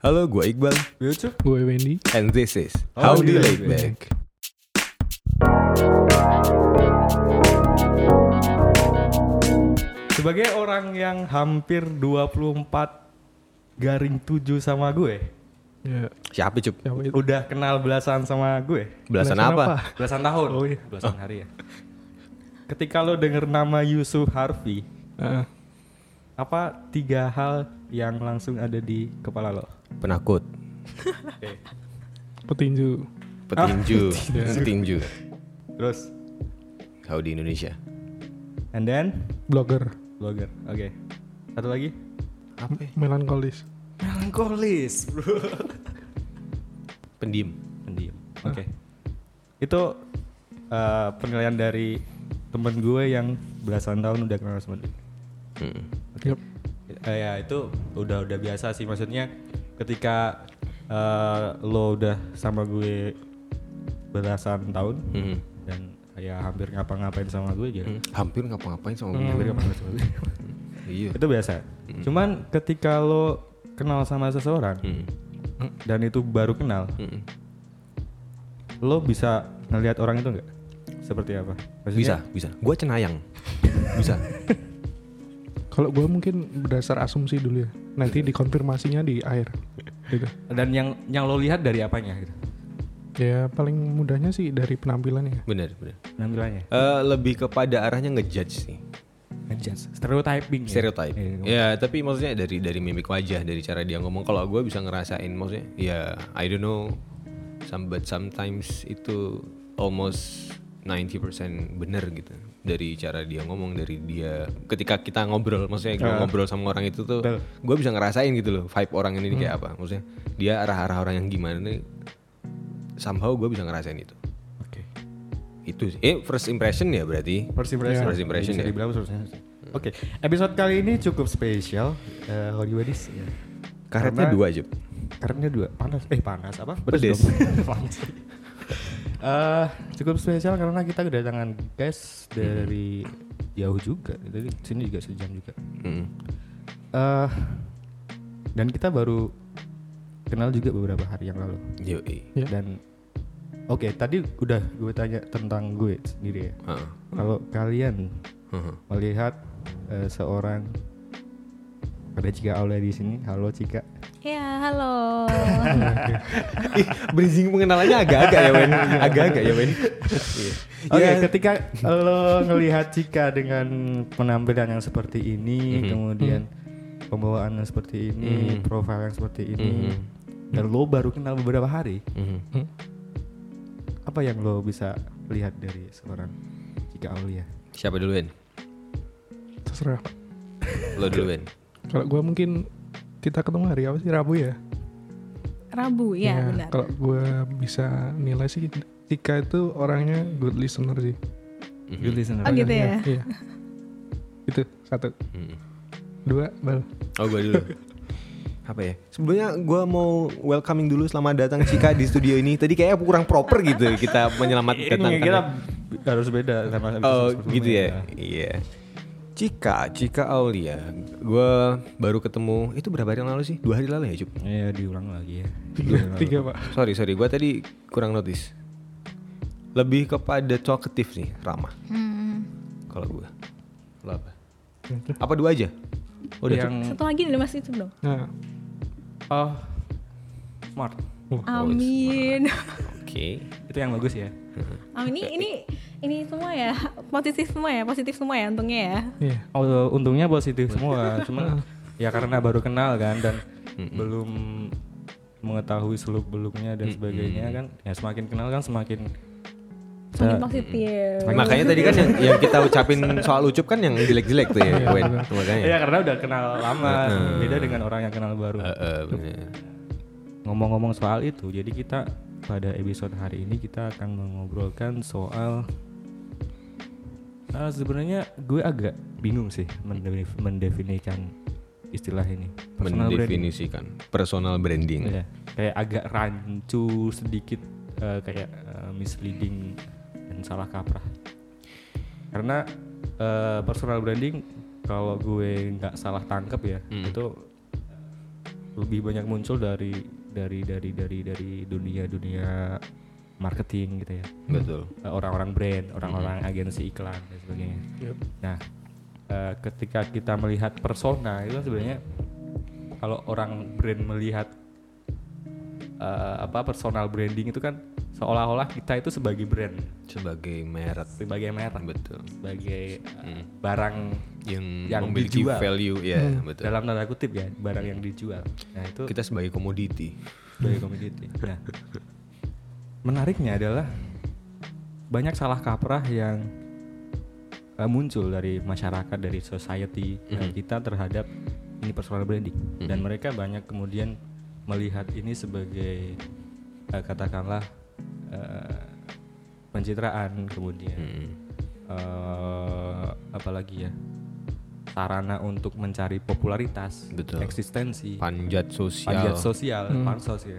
Halo, gue Iqbal. Lucu? Gue Wendy. And this is How Do You Laid Back. Sebagai orang yang hampir 24 garing 7 sama gue, Ya, Siapa cup? siapa itu? udah kenal belasan sama gue. Belasan Belasan apa? apa? Belasan tahun. Oh, iya. Belasan hari ya. Ketika lo denger nama Yusuf Harvey, Ah. apa tiga hal yang langsung ada di kepala lo? Penakut, petinju. petinju, petinju. Terus, How di Indonesia? and then blogger. blogger. Oke. Satu lagi? Apa? ya? Melankolis. Melankolis, bro. Pendiam. Pendiam. Oke. Itu eh, penilaian dari temen gue yang belasan tahun udah kenal sama dia. Hmm. Yup. Eh, ya itu udah udah biasa sih maksudnya ketika eh, lo udah sama gue belasan tahun Hmm. dan kayak hampir ngapa-ngapain sama gue aja. Hmm. Hampir ngapa-ngapain sama gue. Hampir ngapa-ngapain sama gue. Iya. itu biasa. Cuman ketika lo kenal sama seseorang Hmm. dan itu baru kenal, Hmm. lo bisa ngelihat orang itu nggak? Seperti apa? Bisa, bisa. Gue cenayang. bisa. Kalau gue mungkin berdasar asumsi dulu ya. Nanti dikonfirmasinya di akhir. Gitu. Dan yang yang lo lihat dari apanya gitu? Ya paling mudahnya sih dari penampilannya. Bener, bener. Penampilannya. Eh, lebih kepada arahnya ngejudge sih. Ngejudge. Stereotyping. ya? Stereotype. Iya, Ya, tapi maksudnya dari dari mimik wajah, dari cara dia ngomong. Kalau gue bisa ngerasain, maksudnya, ya I don't know, some, but sometimes itu almost 90% bener gitu. Dari cara dia ngomong, dari dia ketika kita ngobrol, maksudnya gue Ah. ngobrol sama orang itu tuh, gue bisa ngerasain gitu loh, vibe orang ini kayak apa. Maksudnya dia arah-arah orang yang gimana nih, somehow gue bisa ngerasain itu. Oke. Itu sih. Eh, first impression ya berarti. First impression. First impression ya. dibilang impression. Oke, episode kali ini cukup spesial. Eh Holy Wadis. Ya. Karetnya Karena- dua aja. Karetnya dua. Panas. Eh panas apa? Pedes. Eh, cukup spesial karena kita kedatangan guys dari jauh juga. Dari sini juga sejam juga. Mm. Eh dan kita baru kenal juga beberapa hari yang lalu. Yoi. Ya. Dan oke, tadi udah gue tanya tentang gue sendiri ya. Heeh. Kalau kalian Heeh. melihat eh, seorang ada Cika Aulia di sini. Halo Cika. Ya, halo. Ih, bridging pengenalannya agak-agak ya, Wen. Agak-agak ya, Wen. Iya. Oke, Ya, ketika lo ngelihat Cika dengan penampilan yang seperti ini, Mhm. kemudian pembawaan yang seperti ini, Mhm. profil yang seperti ini, Mhm. dan lo baru kenal beberapa hari, Mhm. apa yang lo bisa lihat dari seorang Cika Aulia? Siapa duluan? Terserah. Lo duluan. Kalau gue mungkin kita ketemu hari apa sih Rabu ya? Rabu, ya, benar. Kalau gue bisa nilai sih Tika itu orangnya good listener sih. Mhm. Good listener. Oh gitu ya. Iya. Itu satu. Mhm. Dua, bal. Oh, gue dulu. Apa ya? Sebenarnya gue mau welcoming dulu selamat datang Cika di studio ini. Tadi kayaknya kurang proper gitu kita menyelamatkan Ini kita harus beda sama Oh gitu ya? sebelumnya. Iya. Cika, Cika Aulia. Gue baru ketemu itu berapa hari yang lalu sih? Dua hari lalu ya, Cup? Iya diulang lagi ya. Tiga, tiga pak. Sorry, sorry. Gue tadi kurang notice. Lebih kepada talkative sih, ramah. Hmm. Kalau gue. Lo apa? Apa dua aja? Udah, yang Satu lagi nih Mas itu dong. Nah, oh smart. Oh, Amin. Oke. Itu yang bagus ya. Oh, ini ini ini semua ya positif semua ya positif semua ya untungnya ya. iya. Oh, untungnya positif semua. Cuman ya karena baru kenal kan dan belum mengetahui seluk beluknya dan sebagainya kan. Ya semakin kenal kan semakin Semakin positif. Makanya tadi kan yang, yang kita ucapin soal ucup kan yang jelek-jelek tuh ya, Wen. Makanya. Ya karena udah kenal lama, beda dengan orang yang kenal baru. Eh, bener. Ngomong-ngomong soal itu, jadi kita pada episode hari ini kita akan mengobrolkan soal Ah, sebenarnya gue agak bingung sih mendef- mendefinikan istilah ini. Personal branding. Mendefinisikan personal branding. Iya, kayak agak rancu sedikit eh, kayak eh, misleading dan salah kaprah. Karena eh, personal branding kalau gue nggak salah tangkep ya Hmm. itu lebih banyak muncul dari dari dari dari dari dunia dunia marketing gitu ya Betul. Eh, orang-orang brand orang-orang agensi iklan dan sebagainya Yep. nah eh, ketika kita melihat persona itu kan sebenarnya kalau orang brand melihat eh, apa personal branding itu kan seolah-olah kita itu sebagai brand Sebagai merek. sebagai merek Betul. sebagai eh, Hmm. barang Yang, Yang memiliki dijual. value ya, betul. dalam tanda kutip ya barang yang dijual nah itu Kita sebagai komoditi. sebagai komoditi nah menariknya adalah banyak salah kaprah yang eh, muncul dari masyarakat dari society eh, kita terhadap ini personal branding dan mereka banyak kemudian melihat ini sebagai eh, katakanlah eh, pencitraan kemudian Hmm. eh, apalagi ya sarana untuk mencari popularitas Betul. eksistensi Panjat sosial. panjat sosial pansos ya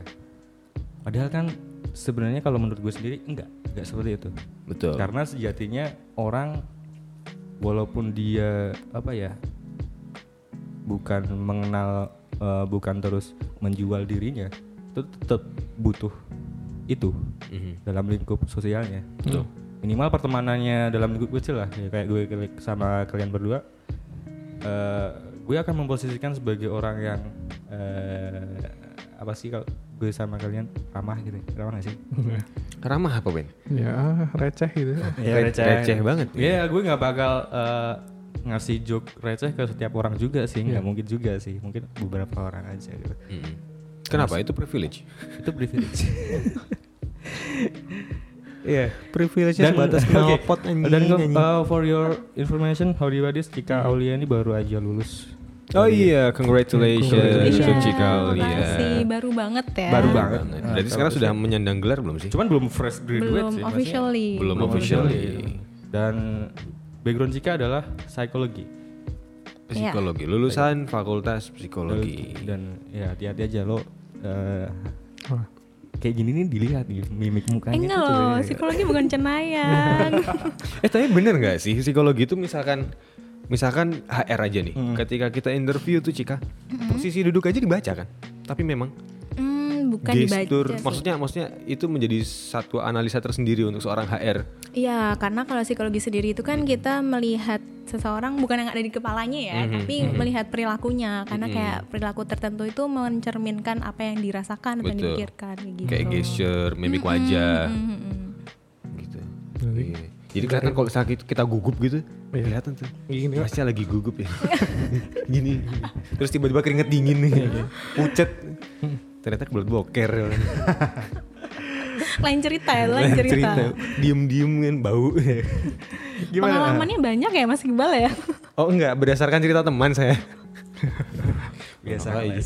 padahal kan sebenarnya kalau menurut gue sendiri enggak enggak seperti itu Betul. karena sejatinya orang walaupun dia apa ya bukan mengenal eh, bukan terus menjual dirinya itu tetap butuh itu Mhm. dalam lingkup sosialnya Betul. minimal pertemanannya dalam lingkup kecil lah ya, kayak gue sama kalian berdua eh gue akan memposisikan sebagai orang yang eh apa sih kalau gue sama kalian ramah gitu ramah gak sih Ramah apa Ben? Ya receh gitu. ya, Re- receh banget. Iya, gue nggak bakal eh, ngasih joke receh ke setiap orang juga sih, nggak mungkin juga sih, mungkin beberapa orang aja gitu. Mm-mm. Kenapa itu privilege? Itu privilege. Iya. Privilege Dan sebatas oke. knalpot anjing. Dan uh, for your information, Howdy Wadis, Cika Aulia ini baru aja lulus. Oh iya, congratulations Congratulations. Iya, Cika Aulia. makasih. Baru banget ya. Baru banget. Berarti sekarang sudah menyandang gelar belum sih? Cuman belum fresh graduate Belum sih. officially. Belum Belum officially. Dan background Cika adalah psikologi. Psikologi, lulusan fakultas psikologi. Dan ya hati-hati aja lo. eh, Wah. kayak gini nih dilihat nih mimik mukanya. Enggak loh, psikologi bukan cenayang. Eh tapi bener nggak sih psikologi itu misalkan misalkan HR aja nih, ketika kita interview tuh Cika, posisi duduk aja dibaca kan? Tapi memang hmm, bukan gestur, dibaca sih. maksudnya maksudnya itu menjadi satu analisa tersendiri untuk seorang HR. Iya, karena kalau psikologi sendiri itu kan kita melihat seseorang bukan yang ada di kepalanya ya, Mhm, tapi melihat perilakunya. Karena kayak perilaku tertentu itu mencerminkan apa yang dirasakan, Betul. dipikirkan kayak gitu. Kayak gesture, mimik wajah, Mhm, mhm. gitu. Iya. Jadi kelihatan kalau misalnya kita- kita gugup gitu, Iya. kelihatan tuh. Gini, Pak. Masnya lagi gugup ya. Gini. Terus tiba-tiba keringet dingin nih. Pucet. Ternyata kebelet boker. Lain cerita ya, lain cerita. Diem-diem kan bau. Pengalamannya banyak ya Mas Iqbal ya? Oh enggak, berdasarkan cerita teman saya. biasa lah. aja.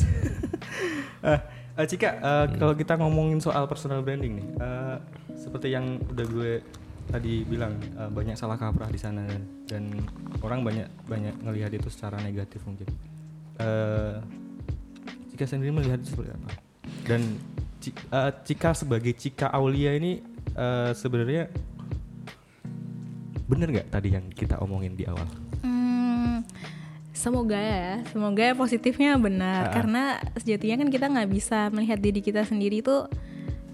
Eh, eh, Cika, eh, kalau kita ngomongin soal personal branding nih, eh, seperti yang udah gue tadi bilang eh, banyak salah kaprah di sana dan, orang banyak banyak ngelihat itu secara negatif mungkin. Eh, Cika sendiri melihat itu seperti apa? Dan eh, Cika sebagai Cika Aulia ini eh, sebenarnya bener nggak tadi yang kita omongin di awal? Hmm, semoga ya, semoga positifnya benar. Karena sejatinya kan kita nggak bisa melihat diri kita sendiri itu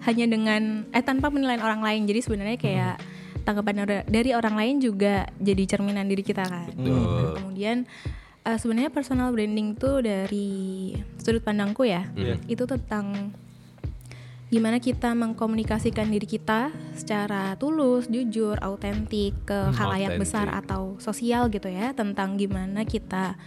hanya dengan eh tanpa penilaian orang lain. Jadi sebenarnya kayak tanggapan ora- dari orang lain juga jadi cerminan diri kita kan. Dan kemudian eh, sebenarnya personal branding tuh dari sudut pandangku ya, itu tentang gimana kita mengkomunikasikan diri kita secara tulus, jujur, autentik ke halayak autentik. besar atau sosial gitu ya tentang gimana kita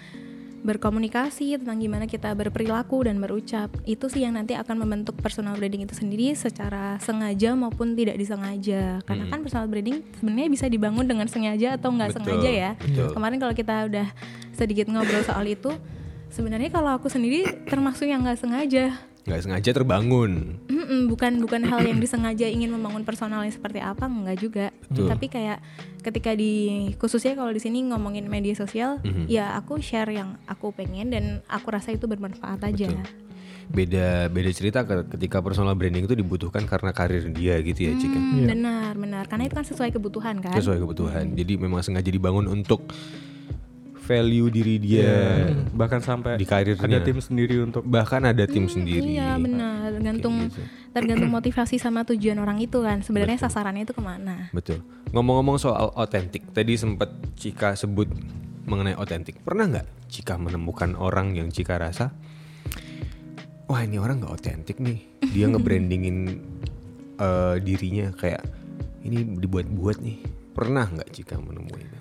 berkomunikasi tentang gimana kita berperilaku dan berucap. Itu sih yang nanti akan membentuk personal branding itu sendiri secara sengaja maupun tidak disengaja. Karena kan personal branding sebenarnya bisa dibangun dengan sengaja atau nggak sengaja ya. Betul. kemarin kalau kita udah sedikit ngobrol soal itu sebenarnya kalau aku sendiri termasuk yang nggak sengaja Nggak sengaja terbangun. Mm-mm, bukan bukan hal yang disengaja ingin membangun personalnya seperti apa enggak juga Betul. tapi kayak ketika di khususnya kalau di sini ngomongin media sosial Mhm. ya aku share yang aku pengen dan aku rasa itu bermanfaat aja Beda beda cerita ke- ketika personal branding itu dibutuhkan karena karir dia gitu ya, Cika. Hmm, benar benar karena itu kan sesuai kebutuhan kan Sesuai kebutuhan. Jadi memang sengaja dibangun untuk value diri dia. Bahkan sampai di karirnya. ada tim sendiri untuk bahkan ada tim sendiri. Iya benar, tergantung gitu. tergantung motivasi sama tujuan orang itu kan. Sebenarnya sasarannya itu ke mana? betul. Ngomong-ngomong soal otentik tadi sempat Cika sebut mengenai otentik. Pernah nggak Cika menemukan orang yang Cika rasa wah ini orang nggak otentik nih. Dia ngebrandingin eh, dirinya kayak ini dibuat-buat nih. Pernah nggak Cika menemui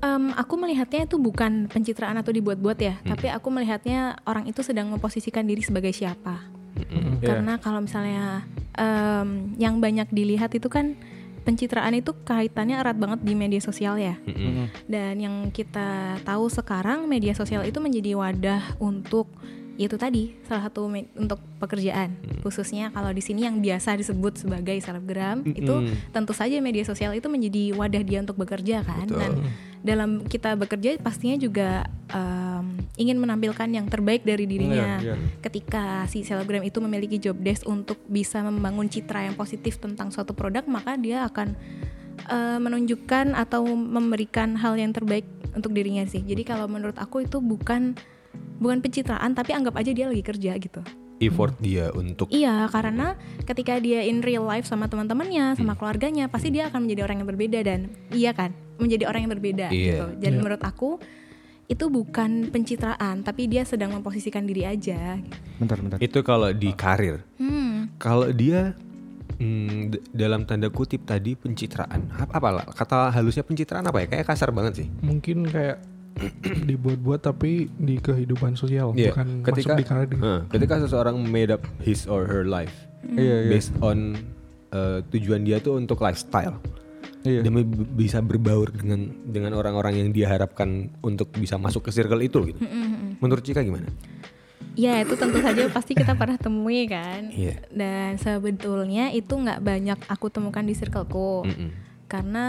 Em, aku melihatnya itu bukan pencitraan atau dibuat-buat ya, Hmm. tapi aku melihatnya orang itu sedang memposisikan diri sebagai siapa. Mm-mm. Karena kalau misalnya em, yang banyak dilihat itu kan pencitraan itu kaitannya erat banget di media sosial ya. Mm-mm. Dan yang kita tahu sekarang media sosial itu menjadi wadah untuk itu tadi salah satu me- untuk pekerjaan khususnya kalau di sini yang biasa disebut sebagai selebgram itu tentu saja media sosial itu menjadi wadah dia untuk bekerja kan Betul. dan dalam kita bekerja pastinya juga em, ingin menampilkan yang terbaik dari dirinya. Iya, iya. ketika si selebgram itu memiliki job desk untuk bisa membangun citra yang positif tentang suatu produk maka dia akan eh, menunjukkan atau memberikan hal yang terbaik untuk dirinya sih. Jadi kalau menurut aku itu bukan bukan pencitraan tapi anggap aja dia lagi kerja gitu. Effort dia untuk Iya, karena ketika dia in real life sama teman-temannya, sama keluarganya, pasti dia akan menjadi orang yang berbeda dan iya kan, menjadi orang yang berbeda Iya. gitu. Dan menurut aku itu bukan pencitraan, tapi dia sedang memposisikan diri aja. bentar bentar itu kalau di karir Hmm, Kalau dia hmm, dalam tanda kutip tadi pencitraan, apa, apa lah? kata halusnya pencitraan apa ya? Kayak kasar banget sih. Mungkin kayak dibuat-buat tapi di kehidupan sosial Iya, bukan ketika masuk di karir. Heeh, ketika seseorang made up his or her life iya iya based on uh, tujuan dia tuh untuk lifestyle. Iya Dia b- bisa berbaur dengan dengan orang-orang yang dia harapkan untuk bisa masuk ke circle itu gitu. Menurut Cika gimana? ya itu tentu saja pasti kita pernah temui kan. Iya. Dan sebetulnya itu nggak banyak aku temukan di circleku. Mm-mm. Karena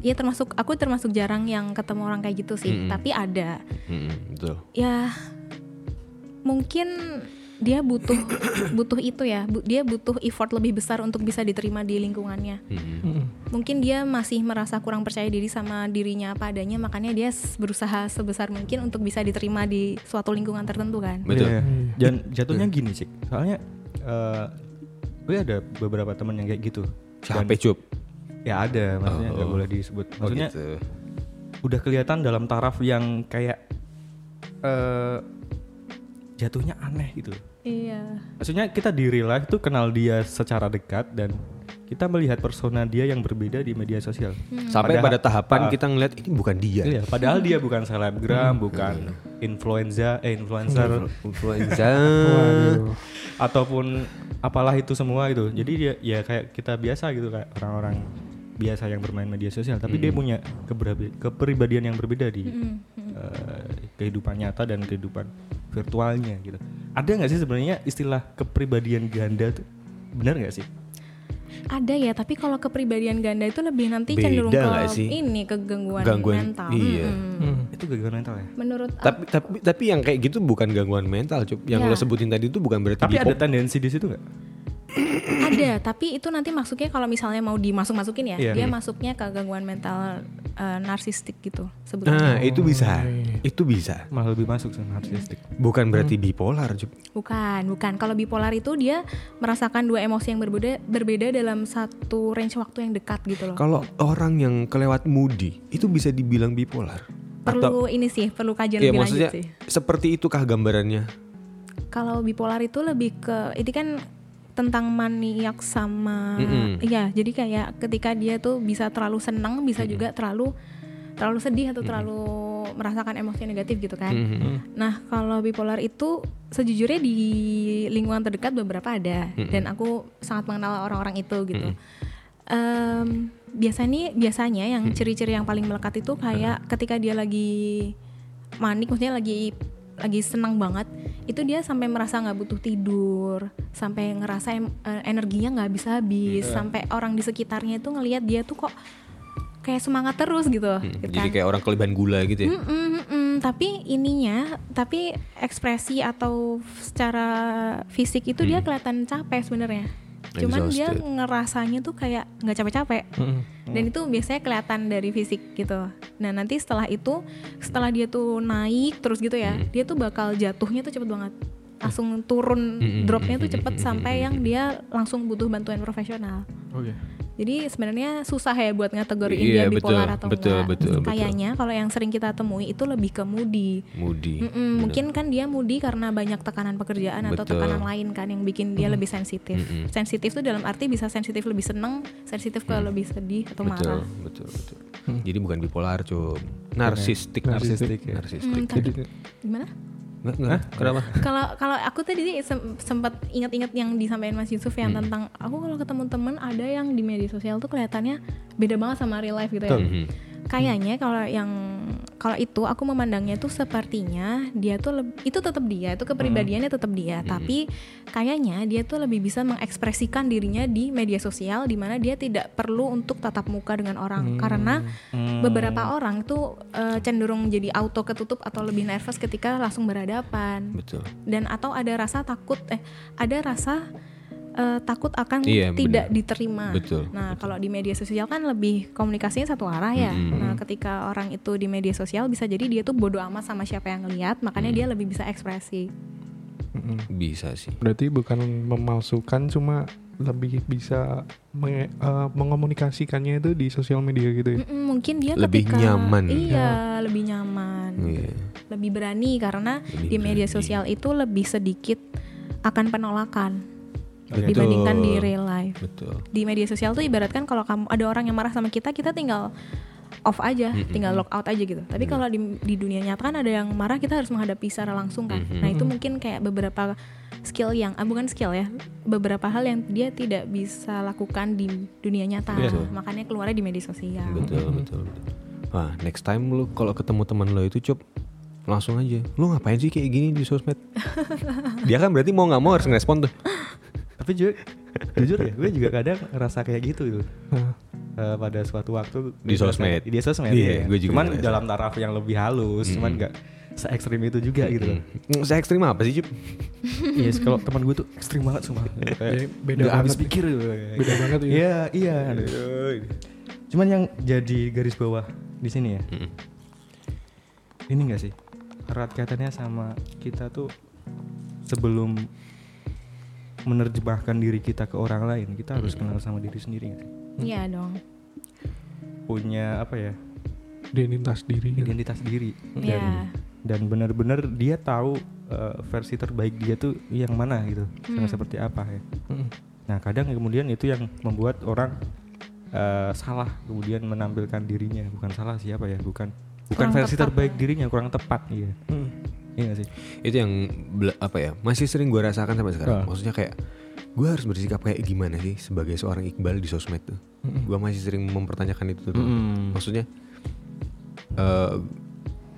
ya termasuk aku termasuk jarang yang ketemu orang kayak gitu sih, Mm-mm. tapi ada. Mm-mm, betul. ya mungkin dia butuh butuh itu ya bu- dia butuh effort lebih besar untuk bisa diterima di lingkungannya Mm-mm. Mm-mm. mungkin dia masih merasa kurang percaya diri sama dirinya apa adanya makanya dia berusaha sebesar mungkin untuk bisa diterima di suatu lingkungan tertentu kan Betul. Iya, iya. Dan jatuhnya gini sih, soalnya eh gue ada beberapa teman yang kayak gitu. Capek cup. Ya ada, maksudnya nggak Oh. boleh disebut. Oh Maksudnya gitu. udah kelihatan dalam taraf yang kayak eh jatuhnya aneh gitu. Iya Maksudnya kita di real life tuh kenal dia secara dekat dan kita melihat persona dia yang berbeda di media sosial. Sampai Padahal- pada tahapan Ah. kita ngeliat ini bukan dia. Iya, padahal dia bukan selebgram, bukan influenza, eh influencer Influenza. Ataupun apalah itu semua itu. Jadi dia ya kayak kita biasa gitu kayak orang-orang biasa yang bermain media sosial, tapi dia punya kepribadian yang berbeda di eh, kehidupan nyata dan kehidupan virtualnya gitu. Ada nggak sih sebenarnya istilah kepribadian ganda tuh? Benar nggak sih? ada ya tapi kalau kepribadian ganda itu lebih nanti Beda cenderung ke nggak sih? ini ke gangguan, Gangguan- mental iya. Mm-mm. Hmm. Itu gangguan mental ya? menurut tapi tapi tapi yang kayak gitu bukan gangguan mental, cup. Yang Ya. lo sebutin tadi itu bukan berarti Tapi ada tendensi di situ nggak? Ada tapi itu nanti masuknya kalau misalnya mau dimasuk masukin ya Iya. dia masuknya ke gangguan mental eh, narsistik gitu sebetulnya Nah, itu bisa. iya. Itu bisa. Malah lebih masuk sama narsistik. Bukan berarti bipolar, cup. bukan bukan kalau bipolar itu dia merasakan dua emosi yang berbeda berbeda dalam satu range waktu yang dekat gitu loh Kalau orang yang kelewat moody, itu bisa dibilang bipolar. perlu ini sih perlu kajian Iya, lebih maksudnya lanjut sih seperti itukah gambarannya? kalau bipolar itu lebih ke ini kan tentang maniak sama Mm-mm. iya jadi kayak ketika dia tuh bisa terlalu senang bisa juga terlalu terlalu sedih atau terlalu merasakan emosi negatif gitu kan. Mhm. nah kalau bipolar itu sejujurnya di lingkungan terdekat beberapa ada dan aku sangat mengenal orang-orang itu gitu. Em, biasanya biasanya yang ciri-ciri yang paling melekat itu kayak ketika dia lagi manik maksudnya lagi lagi senang banget itu dia sampai merasa nggak butuh tidur sampai ngerasa em- eh, energinya nggak habis habis sampai orang di sekitarnya itu ngelihat dia tuh kok kayak semangat terus gitu, Hmm, gitu Jadi kan. kayak orang kelebihan gula gitu ya. Mm-mm, mm-mm. tapi ininya tapi ekspresi atau secara fisik itu dia kelihatan capek sebenarnya cuman dia ngerasanya tuh kayak nggak capek-capek dan itu biasanya kelihatan dari fisik gitu. Nah nanti setelah itu setelah dia tuh naik terus gitu ya dia tuh bakal jatuhnya tuh cepet banget. Langsung turun Mm-mm. dropnya tuh cepet sampai yang dia langsung butuh bantuan profesional. Oke. Jadi sebenarnya susah ya buat ngategoriin Iya, dia bipolar betul, atau betul, enggak. betul, betul. Kayaknya kalau yang sering kita temui itu lebih ke moody. moody Mm-mm, mungkin kan dia moody karena banyak tekanan pekerjaan atau Betul. tekanan lain kan yang bikin dia lebih sensitif. Sensitif tuh dalam arti bisa sensitif lebih seneng, sensitif ke lebih sedih atau betul marah. betul betul jadi bukan bipolar cum narsistik Narsistik, ya. narsistik Hmm, tadi- Jadi gimana? Nggak, nggak. kenapa Kalau kalau aku tadi sem- sempat ingat-ingat yang disampaikan Mas Yusuf yang Hmm. tentang aku kalau ketemu temen ada yang di media sosial tuh kelihatannya beda banget sama real life gitu ya. Mhm. Kayaknya kalau yang kalau itu aku memandangnya tuh sepertinya dia tuh leb- itu tetap dia, itu kepribadiannya tetap dia, tapi kayaknya dia tuh lebih bisa mengekspresikan dirinya di media sosial di mana dia tidak perlu untuk tatap muka dengan orang. Karena beberapa orang tuh eh, cenderung jadi auto ketutup atau lebih nervous ketika langsung berhadapan. Betul. Dan atau ada rasa takut eh ada rasa eh, takut akan Iya, tidak benar. diterima. Betul, Nah, kalau di media sosial kan lebih komunikasinya satu arah ya. Mm-mm. Nah, ketika orang itu di media sosial bisa jadi dia tuh bodoh amat sama siapa yang ngeliat, makanya dia lebih bisa ekspresi. bisa sih berarti bukan memalsukan cuma lebih bisa menge- eh, mengomunikasikannya itu di sosial media gitu ya. Mm-mm, mungkin dia Lebih ketika nyaman. Iya, lebih nyaman. Iya. Lebih berani karena Lebih di media berani. sosial itu lebih sedikit akan penolakan Oke. dibandingkan di Betul. real life. betul di media sosial tuh ibaratkan kalau kamu ada orang yang marah sama kita kita tinggal off aja Mm-mm. tinggal lock out aja gitu tapi kalau di, di dunia nyata kan ada yang marah kita harus menghadapi secara langsung kan Mhm. nah itu mungkin kayak beberapa skill yang ah, bukan skill ya beberapa hal yang dia tidak bisa lakukan di dunia nyata Betul. makanya keluarnya di media sosial betul betul betul wah next time lu kalau ketemu teman lo itu cup langsung aja lu ngapain sih kayak gini di sosmed dia kan berarti mau nggak mau harus ngerespon tuh Tapi ju- jujur ya, gue juga kadang ngerasa kayak gitu gitu. Eh, pada suatu waktu Di sosmed. di sosmed Iya, iya. gue juga cuman ngerasa. dalam taraf yang lebih halus cuman nggak se ekstrim itu juga gitu loh Mm, saya ekstrim apa sih cup iya kalau teman gue tuh ekstrim banget kayak Jadi beda nggak habis banget. pikir gitu. Beda banget ya. iya iya cuman yang jadi garis bawah di sini ya Mm. ini gak sih erat kaitannya sama kita tuh sebelum menerjemahkan diri kita ke orang lain kita harus kenal sama diri sendiri sih? iya dong punya apa ya identitas diri gitu. identitas diri dan Iya. dan benar-benar dia tahu eh, versi terbaik dia tuh yang mana gitu sama Hmm. seperti apa ya Mm. nah kadang kemudian itu yang membuat orang eh, salah kemudian menampilkan dirinya bukan salah siapa ya bukan bukan Kurang versi tepat terbaik ya. dirinya kurang tepat iya Mm. Iya gak sih? Itu yang apa ya masih sering gue rasakan sampai sekarang. Ah. maksudnya kayak gue harus bersikap kayak gimana sih sebagai seorang iqbal di sosmed tuh? Gue masih sering mempertanyakan itu tuh. Mm-mm. maksudnya eh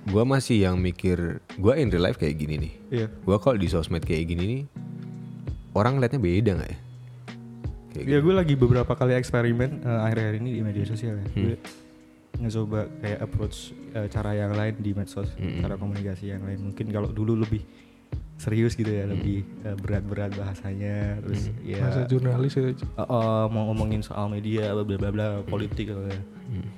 gue masih yang mikir gue in real life kayak gini nih. Iya. Gue kalau di sosmed kayak gini nih orang liatnya beda nggak ya? Kayak Ya gue lagi beberapa kali eksperimen eh, akhir-akhir ini di media sosial ya. Gue ngecoba kayak approach eh, cara yang lain di medsos, Mm-mm. cara komunikasi yang lain. Mungkin kalau dulu lebih serius gitu ya, lebih eh, berat-berat bahasanya, terus ya Masa jurnalis ya. eh, eh, mau ngomongin soal media, bla bla bla, politik gitu ya.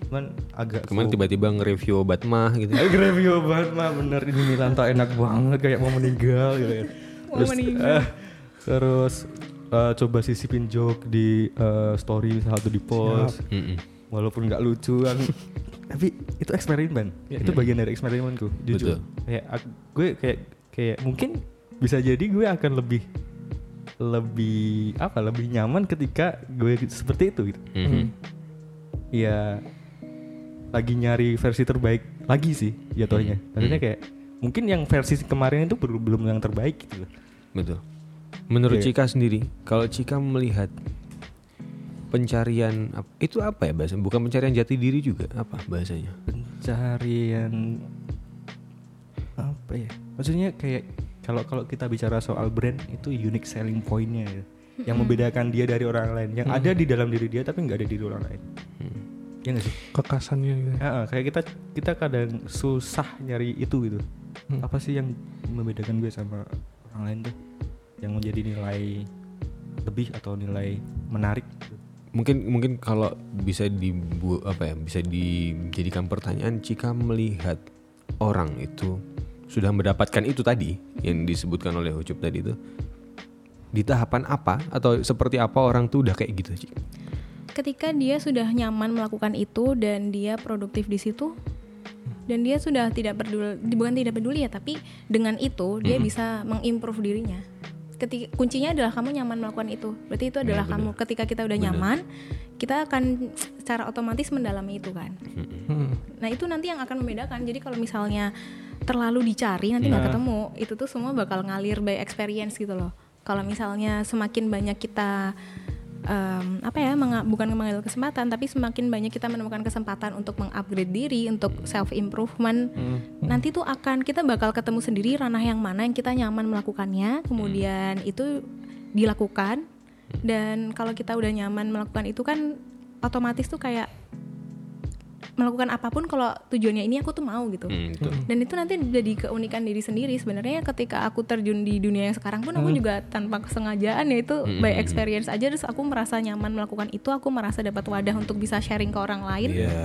Cuman agak kemarin tiba-tiba nge-review obat mah gitu Eh, review banget mah bener ini Milan tuh enak banget kayak mau meninggal gitu ya. Mau meninggal. eh, terus eh, coba sisipin joke di eh, story misalnya atau di post Mm-mm. Walaupun nggak lucu kan tapi itu eksperimen itu bagian dari eksperimenku jujur Betul. kayak ak- gue kayak kayak mungkin bisa jadi gue akan lebih lebih apa lebih nyaman ketika gue seperti itu gitu Mhm. ya lagi nyari versi terbaik lagi sih jatuhnya Hmm. maksudnya kayak mungkin yang versi kemarin itu belum belum yang terbaik gitu loh Betul. Menurut Iya. Cika sendiri, kalau Cika melihat pencarian itu apa ya bahasa? Bukan pencarian jati diri juga, apa bahasanya? pencarian apa ya maksudnya kayak kalau kalau kita bicara soal brand itu unique selling pointnya ya yang membedakan dia dari orang lain yang ada di dalam diri dia tapi nggak ada di diri orang lain Hmm. ya nggak sih Kekasannya gitu. Ya, ah, kayak kita kita kadang susah nyari itu gitu Hmm. apa sih yang membedakan gue sama orang lain tuh yang menjadi nilai lebih atau nilai menarik Mungkin mungkin kalau bisa dibu apa ya bisa dijadikan pertanyaan jika melihat orang itu sudah mendapatkan itu tadi yang disebutkan oleh Ucup tadi itu di tahapan apa atau seperti apa orang tuh udah kayak gitu Cik? ketika dia sudah nyaman melakukan itu dan dia produktif di situ dan dia sudah tidak peduli bukan tidak peduli ya tapi dengan itu dia bisa mengimprove dirinya ketika kuncinya adalah kamu nyaman melakukan itu. Berarti itu adalah kamu ketika kita udah nyaman kita akan secara otomatis mendalami itu kan? Hmm. nah itu nanti yang akan membedakan. Jadi kalau misalnya terlalu dicari nanti nggak ketemu itu tuh semua bakal ngalir by experience gitu loh. Kalau misalnya semakin banyak kita em, apa ya bukan mengambil kesempatan tapi semakin banyak kita menemukan kesempatan untuk mengupgrade diri untuk self improvement nanti tuh akan kita bakal ketemu sendiri ranah yang mana yang kita nyaman melakukannya kemudian itu dilakukan. Dan kalau kita udah nyaman melakukan itu kan otomatis tuh kayak melakukan apa pun kalau tujuannya ini aku tuh mau gitu. Hmm, itu. dan itu nanti jadi keunikan diri sendiri. Sebenarnya ketika aku terjun di dunia yang sekarang pun aku juga tanpa kesengajaan ya itu by experience aja terus aku merasa nyaman melakukan itu aku merasa dapat wadah untuk bisa sharing ke orang lain. Iya,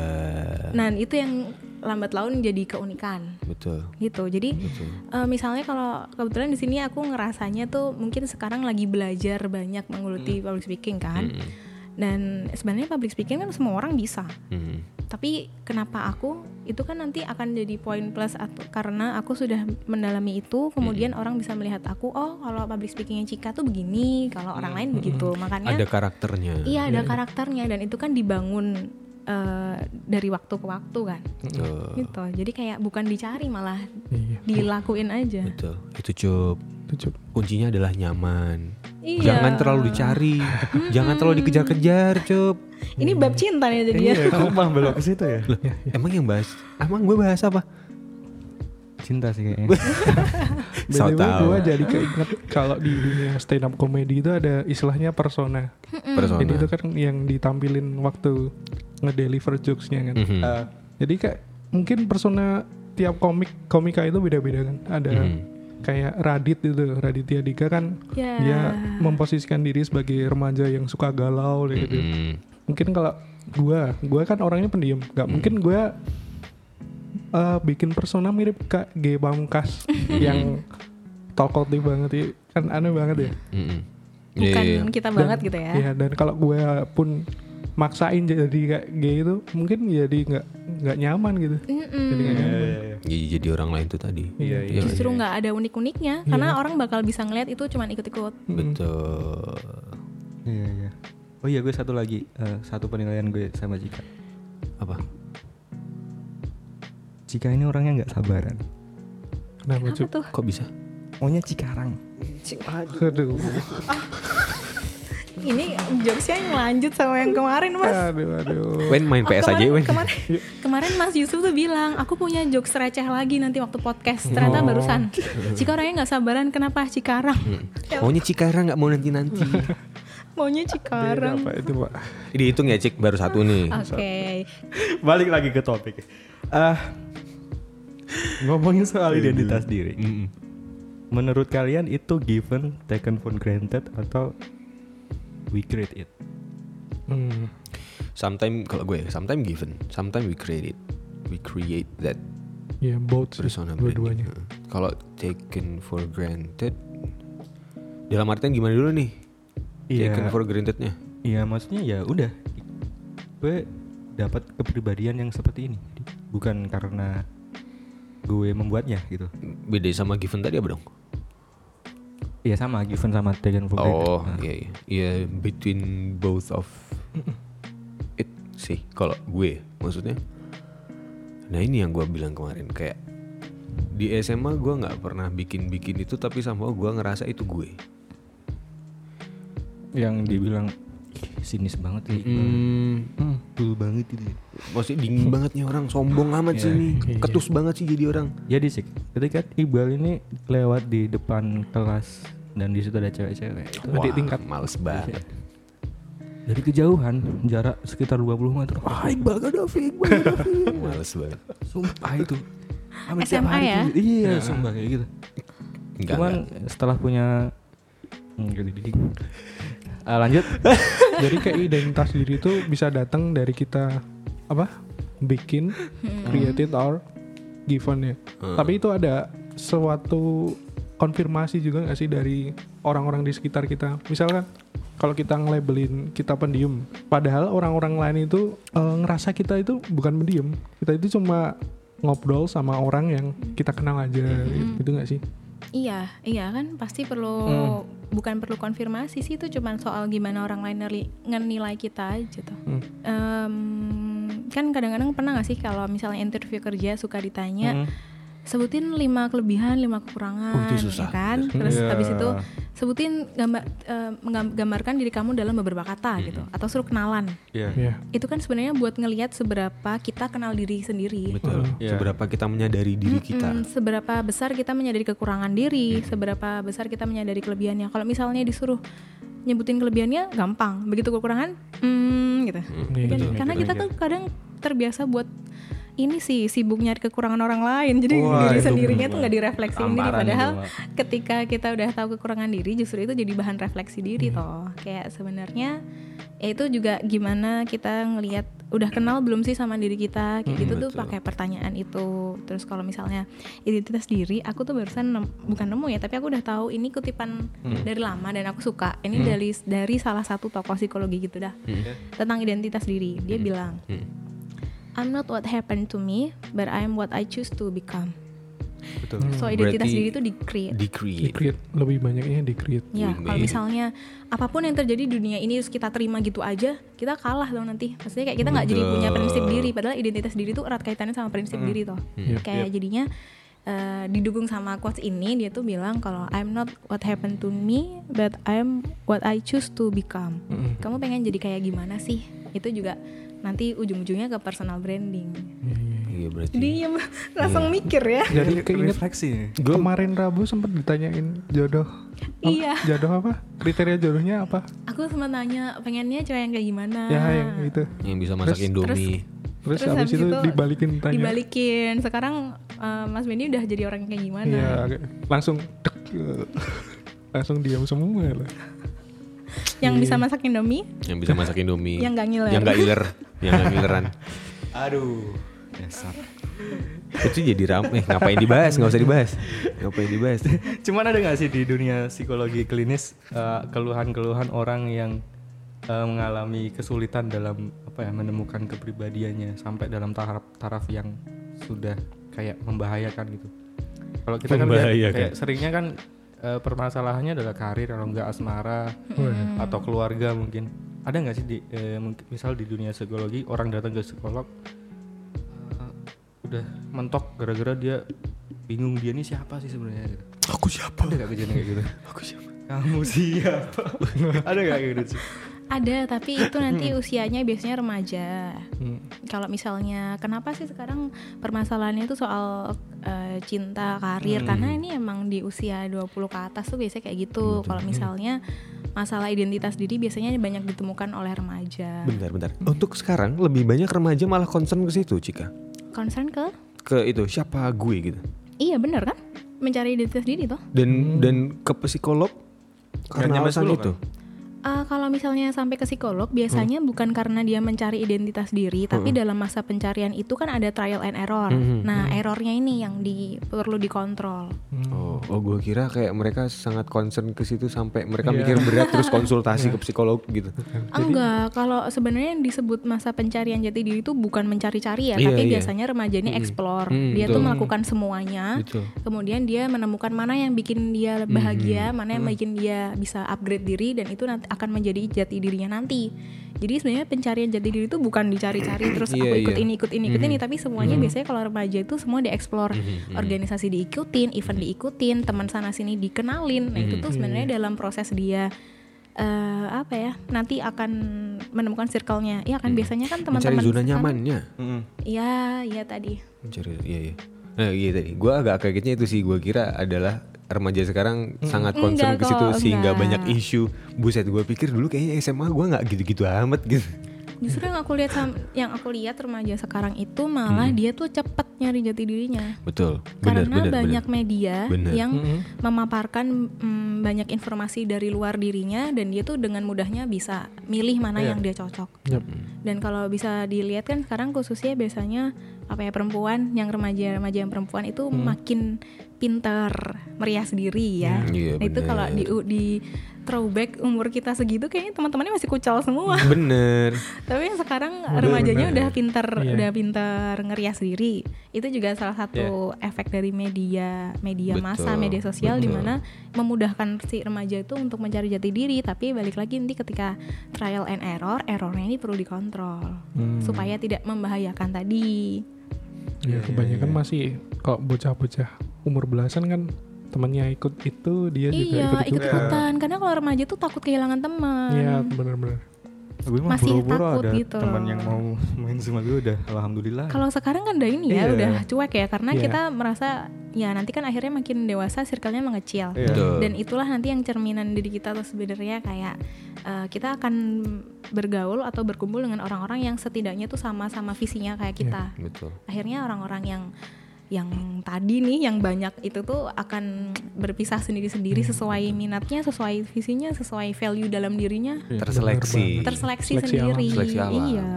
nah itu yang lambat laun jadi keunikan. Betul. gitu. Jadi Betul. eh, misalnya kalau kebetulan di sini aku ngerasanya tuh mungkin sekarang lagi belajar banyak menggeluti public speaking kan. Dan sebenarnya public speaking kan semua orang bisa. Hmm. Tapi kenapa aku itu kan nanti akan jadi poin plus atau karena aku sudah mendalami itu kemudian orang bisa melihat aku oh kalau public speakingnya Cika tuh begini kalau orang lain begitu makanya Ada karakternya. iya ada karakternya dan itu kan dibangun eh, dari waktu ke waktu kan Betul. gitu jadi kayak bukan dicari malah Iya. dilakuin aja Betul. Itu cup. Itu Cup. Kuncinya adalah nyaman. Iya. Jangan terlalu dicari. Jangan terlalu dikejar-kejar, cup. ini bab cinta nih jadi ya iya mah belok ke situ ya Emang yang bahas? Emang gue bahas apa? cinta sih kayaknya So gue jadi keinget kalau di dunia stand up comedy itu ada istilahnya persona. Persona. Jadi itu kan yang ditampilin waktu ngedeliver jokesnya kan. Mhm. Eh, Jadi kayak mungkin persona tiap komik komika itu beda-beda kan. Ada Mhm. Kayak Radit itu, Raditya Dika kan Ya. dia memposisikan diri sebagai remaja yang suka galau gitu. Mhm. Mungkin kalau gua, gua kan orangnya pendiam. Gak mungkin gua eh, bikin persona mirip Kak G Pamungkas yang talkative banget ya. Kan aneh banget ya. Mhm. bukan Iya, iya. kita Dan- banget gitu ya Iya, dan kalau gue pun maksain jadi kayak gay itu mungkin jadi nggak nggak nyaman gitu. Mm-mm. Jadi nggak nyaman. Jadi, jadi orang lain tuh tadi. Iya, Iya, justru nggak ada unik-uniknya karena orang bakal bisa ngeliat itu cuman ikut-ikut Betul. iya iya oh iya gue satu lagi eh, satu penilaian gue sama Cika Apa? Cika ini orangnya nggak sabaran Kenapa apa Cuk? tuh Kok bisa? maunya Cikarang Aduh, ini jokesnya yang lanjut sama yang kemarin mas aduh, aduh. Wen main Oh, PS aja, kemarin, Wen. kemarin, kemarin Mas Yusuf tuh bilang aku punya jokes receh lagi nanti waktu podcast ternyata barusan Cika orangnya nggak sabaran kenapa Cikarang Maunya Cikarang nggak mau nanti-nanti. maunya Beda Cikarang apa itu pak? Dihitung ya, Cik. Baru satu nih. oke balik lagi ke topik ah ngomongin soal identitas diri menurut kalian itu given taken for granted atau we create it Hmm. Sometimes kalau gue, sometimes given, sometimes we create it. We create that Ya both sih, persona dua-duanya. Kalau taken for granted, dalam artian gimana dulu nih? Iya. Taken for grantednya? Iya maksudnya ya udah gue dapat kepribadian yang seperti ini bukan karena gue membuatnya gitu Beda sama given tadi apa dong? Iya sama given sama for granted Oh, Nah, iya iya. Iya between both of it sih kalau gue maksudnya. Nah, ini yang gue bilang kemarin kayak di SMA gue nggak pernah bikin-bikin itu tapi sama gue ngerasa itu gue. yang dibilang "Ih, sinis banget ya Hmm, hmm, betul banget itu maksudnya dingin banget nih orang sombong amat sih nih. Ketus banget sih jadi orang. jadi sih ketika Iqbal ini lewat di depan kelas dan di situ ada cewek-cewek itu Adik tingkat. males banget. dari kejauhan jarak sekitar 20 meter ah Iqbal Gaddafi Iqbal Gaddafi males banget. sumpah itu Hampir SMA ya? tuh, iya sumpah kayak gitu Enggak, cuman enggak. setelah punya Hmm, gitu. Eh, lanjut. Jadi kayak identitas diri itu bisa datang dari kita apa? Bikin, created or given ya. Tapi itu ada suatu konfirmasi juga nggak sih dari orang-orang di sekitar kita. Misalkan kalau kita nge-labelin kita pendiam, padahal orang-orang lain itu eh, ngerasa kita itu bukan pendiam. Kita itu cuma ngobrol sama orang yang kita kenal aja gitu nggak sih? Iya, iya kan pasti perlu Hmm. bukan perlu konfirmasi sih itu cuman soal gimana orang lain ngenilai kita aja tuh. Hmm. Em, kan kadang-kadang pernah gak sih kalau misalnya interview kerja suka ditanya Hmm. Sebutin lima kelebihan, lima kekurangan, Oh, itu susah. ya kan? Terus Iya. habis itu sebutin gambar eh, menggam- gambarkan diri kamu dalam beberapa kata gitu, atau suruh kenalan. Iya. Iya. Itu kan sebenarnya buat ngelihat seberapa kita kenal diri sendiri. Betul. Iya. Seberapa kita menyadari diri kita. Mm, seberapa besar kita menyadari kekurangan diri, seberapa besar kita menyadari kelebihannya. Kalau misalnya disuruh nyebutin kelebihannya gampang, begitu kekurangan, hmm, gitu. Iya, Kan- betul. Karena kita tuh kadang terbiasa buat ini sih sibuk nyari kekurangan orang lain, jadi Wah, diri sendirinya bener. tuh nggak direfleksiin diri. Tamparan Padahal itu, ketika kita udah tahu kekurangan diri, justru itu jadi bahan refleksi diri toh. Kayak sebenarnya ya itu juga gimana kita ngelihat udah kenal belum sih sama diri kita? Kayak gitu tuh pakai pertanyaan itu. Terus kalau misalnya identitas diri aku tuh barusan nem- bukan nemu ya tapi aku udah tahu ini kutipan dari lama dan aku suka. Ini dari dari salah satu tokoh psikologi gitu dah. Tentang identitas diri. Dia bilang Hmm. I'm not what happened to me but I'm what I choose to become Betul. so identitas Berarti diri itu di create di Di-create. create lebih banyaknya di create Ya, kalau misalnya apa pun yang terjadi di dunia ini terus kita terima gitu aja, kita kalah dong nanti. Maksudnya kayak kita nggak jadi punya prinsip diri, padahal identitas diri tuh erat kaitannya sama prinsip diri toh. Iya. Kayak jadinya eh, didukung sama quotes ini dia tuh bilang kalau I'm not what happened to me, but I'm what I choose to become. Kamu pengen jadi kayak gimana sih? Itu juga nanti ujung-ujungnya ke personal branding. Iya berarti. Diem, langsung mikir ya. jadi keinget refleksi. Gua- kemarin Rabu sempat ditanyain jodoh apa? Iya. jodoh apa kriteria jodohnya apa Aku sempat nanya pengennya cewek yang kayak gimana. ya yang itu yang bisa masak Terus- Indomie. terus, Terus habis habis itu itu dibalikin tanya dibalikin sekarang eh, Mas Benny udah jadi orang yang kayak gimana iya langsung dek, langsung diam semua lah yang bisa masak Indomie yang bisa masak Indomie. Yang nggak ngiler. Yang nggak ngiler. yang nggak ngileran. Aduh. Dasar. Itu jadi rame. Eh, ngapain dibahas? Nggak usah dibahas. Ngapain dibahas? Cuman ada nggak sih di dunia psikologi klinis eh, keluhan-keluhan orang yang eh, mengalami kesulitan dalam apa ya menemukan kepribadiannya sampai dalam taraf taraf yang sudah kayak membahayakan gitu. Kalau kita kan lihat Membahayakan. kayak seringnya kan eh, permasalahannya adalah karir kalau nggak asmara atau keluarga mungkin. Ada nggak sih di mungkin misal di dunia psikologi orang datang ke psikolog eh, udah mentok gara-gara dia bingung dia ini siapa sih sebenarnya gitu. Aku siapa? Ada gak kejadian kayak gitu? Aku siapa? Kamu siapa? Ada gak kayak gitu sih? Ada tapi itu nanti usianya biasanya remaja. Hmm. kalau misalnya kenapa sih sekarang permasalahannya itu soal eh, cinta karir? Karena ini emang di usia 20 ke atas tuh biasanya kayak gitu. Kalau misalnya masalah identitas diri biasanya banyak ditemukan oleh remaja. Bentar, bentar. Untuk sekarang lebih banyak remaja malah concern ke situ, Cika. concern ke? Ke itu siapa gue gitu. iya bener kan? Mencari identitas diri toh. Dan dan ke psikolog? Karena alasan 10 itu. Eh, kalau misalnya sampai ke psikolog, biasanya bukan karena dia mencari identitas diri, tapi dalam masa pencarian itu kan ada trial and error. Nah, errornya ini yang di, perlu dikontrol. Oh, oh gue kira kayak mereka sangat concern ke situ sampai mereka Iya. mikir berat terus konsultasi ke psikolog gitu. Enggak, kalau sebenarnya yang disebut masa pencarian jati diri itu bukan mencari-cari ya, Iya, tapi iya. biasanya remaja ini explore. Mm, dia betul. tuh melakukan semuanya. Betul. Kemudian dia menemukan mana yang bikin dia bahagia, mana yang bikin dia bisa upgrade diri dan itu nanti akan menjadi jati dirinya nanti. Jadi sebenarnya pencarian jati diri itu bukan dicari-cari terus Iya, aku ikut iya. ini ikut ini ikut ini, tapi semuanya biasanya kalau remaja itu semua dieksplor. Organisasi diikutin, event diikutin, teman sana sini dikenalin. Nah, itu tuh sebenarnya dalam proses dia eh apa ya? Nanti akan menemukan circle-nya. Ya kan biasanya kan Mencari teman-teman zona sekarang- nyamannya. Iya, iya tadi. Mencari iya iya. Nah, iya tadi. Gue agak kagetnya itu sih. Gue kira adalah remaja sekarang sangat concern ke situ sehingga enggak. banyak isu. Buset, gue pikir dulu kayaknya SMA gue nggak gitu-gitu amat gitu. Justru yang aku lihat yang aku lihat remaja sekarang itu malah Hmm. dia tuh cepet nyari jati dirinya. Betul. Benar, Karena benar, banyak benar. media Benar. yang Mm-mm. memaparkan mm, banyak informasi dari luar dirinya dan dia tuh dengan mudahnya bisa milih mana Iya. yang dia cocok. Yap. Dan kalau bisa dilihat kan sekarang khususnya biasanya apa ya perempuan yang remaja-remaja yang perempuan itu makin pinter merias diri ya. Hmm, iya, Nah, itu kalau di di throwback umur kita segitu kayaknya teman-temannya masih kucel semua. Bener. Tapi yang sekarang Bener, remajanya bener. udah pinter Iya. udah pinter ngerias diri. Itu juga salah satu efek dari media media massa, Betul, media sosial di mana memudahkan si remaja itu untuk mencari jati diri, tapi balik lagi nanti ketika trial and error, errornya ini perlu dikontrol Hmm. supaya tidak membahayakan tadi. Ya, kebanyakan masih kok bocah-bocah umur belasan kan temannya ikut itu dia juga iya, ikut ikut ikutan. Karena kalau remaja tuh takut kehilangan teman. Iya benar-benar. gue mah Masih buru-buru takut ada gitu teman yang mau main sama gue udah alhamdulillah Kalau sekarang kan udah ini ya, Iya. udah cuek ya karena Iya. kita merasa ya nanti kan akhirnya makin dewasa circle-nya mengecil. Iya. Betul. Dan itulah nanti yang cerminan diri kita tuh sebenarnya kayak eh, kita akan bergaul atau berkumpul dengan orang-orang yang setidaknya tuh sama-sama visinya kayak kita. Betul. Akhirnya orang-orang yang yang tadi nih yang banyak itu tuh akan berpisah sendiri-sendiri sesuai minatnya, sesuai visinya, sesuai value dalam dirinya, Iya, Terseleksi. terseleksi Seleksi sendiri. alam. Seleksi alam. Iya.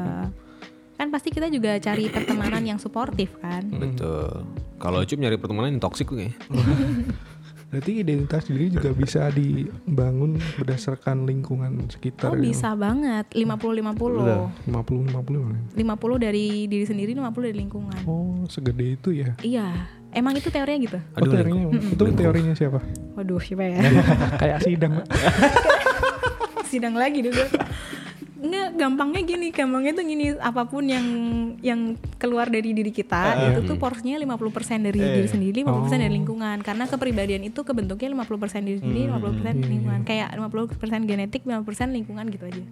Kan pasti kita juga cari pertemanan yang suportif kan. Betul. Kalau Ucup nyari pertemanan yang toksik tuh kayaknya. Berarti identitas diri juga bisa dibangun berdasarkan lingkungan sekitar. Oh bisa banget 50-50 50 50. 50 dari diri sendiri 50 dari lingkungan Oh, segede itu ya. Iya Emang itu teorinya gitu? Oh, Aduh, teorinya, itu teorinya siapa? Waduh siapa ya? Kayak sidang. Sidang lagi dulu Enggak, gampangnya gini, gampangnya tuh gini, apa pun yang yang keluar dari diri kita itu tuh porsinya 50% dari diri sendiri, 50% dari lingkungan. Karena kepribadian itu kebentuknya 50% diri sendiri, 50% lingkungan. Kayak 50% genetik, 50% lingkungan gitu aja.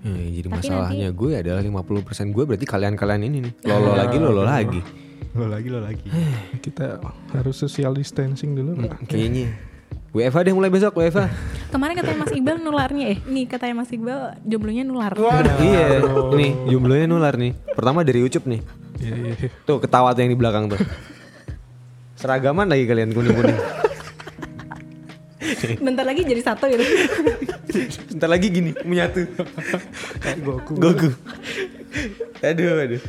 Eh, jadi Tapi masalahnya gue adalah 50% gue berarti kalian-kalian ini nih. Lolo lagi, lolo lagi. lo lagi lo lagi Kita harus social distancing dulu, Pak. Kayaknya. WFA deh mulai besok WFA. Kemarin katanya Mas Iqbal nularnya eh nih katanya Mas Iqbal jomblonya nular. iya, nih jumlahnya nular nih. Pertama dari Ucup nih. Iya, iya. iya. Tuh ketawa tuh yang di belakang tuh. Seragaman lagi kalian kuning-kuning. Bentar lagi jadi satu gitu. Ntar lagi gini menyatu. Goku. Goku. aduh, aduh.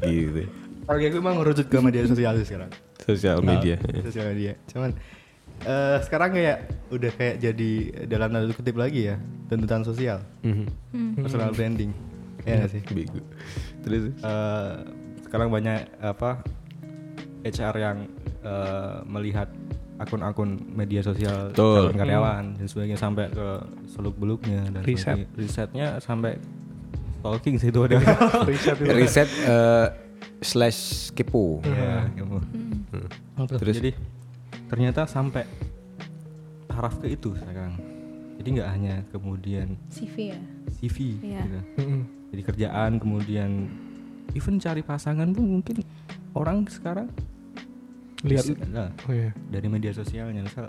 Gitu. Oke gue emang ngerucut ke media sosial sih sekarang Sosial media. Ah, sosial media cuman eh, sekarang kayak udah kayak jadi dalam tanda kutip lagi ya tuntutan sosial Mhm. personal branding ya nggak sih Bego. Terus Eh, sekarang banyak apa HR yang eh, melihat akun-akun media sosial Betul. karyawan dan sebagainya sampai ke seluk beluknya dan Riset. sebagainya. risetnya sampai stalking sih itu ada Riset itu. riset eh, slash kepo. ya kamu. Terus? jadi ternyata sampai taraf ke itu sekarang jadi nggak hanya kemudian CV ya. CV Iya. gitu. Jadi kerjaan kemudian even cari pasangan pun mungkin orang sekarang Lihat. bisa- nah, Oh iya. dari media sosialnya misal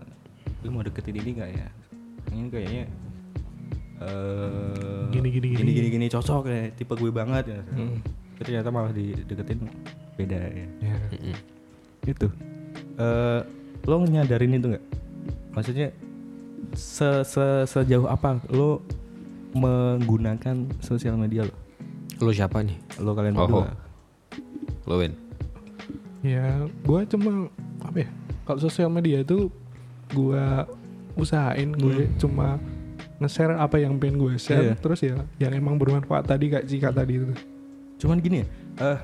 lu mau deketin ini nggak ya ini kayaknya eh Gini, gini, gini gini. gini gini cocok ya tipe gue banget ya Mm. Ternyata malah dideketin beda ya Ya. itu eh lo nyadarin itu nggak maksudnya se, se- sejauh apa lo menggunakan sosial media lo Lo siapa nih? lo kalian Oh. berdua Lo Wen. Ya, gua cuma apa ya? Kalau sosial media itu gua usahain gue cuma nge-share apa yang pengen gue share Iya. terus ya yang emang bermanfaat tadi kayak Cika tadi itu. cuman gini ya eh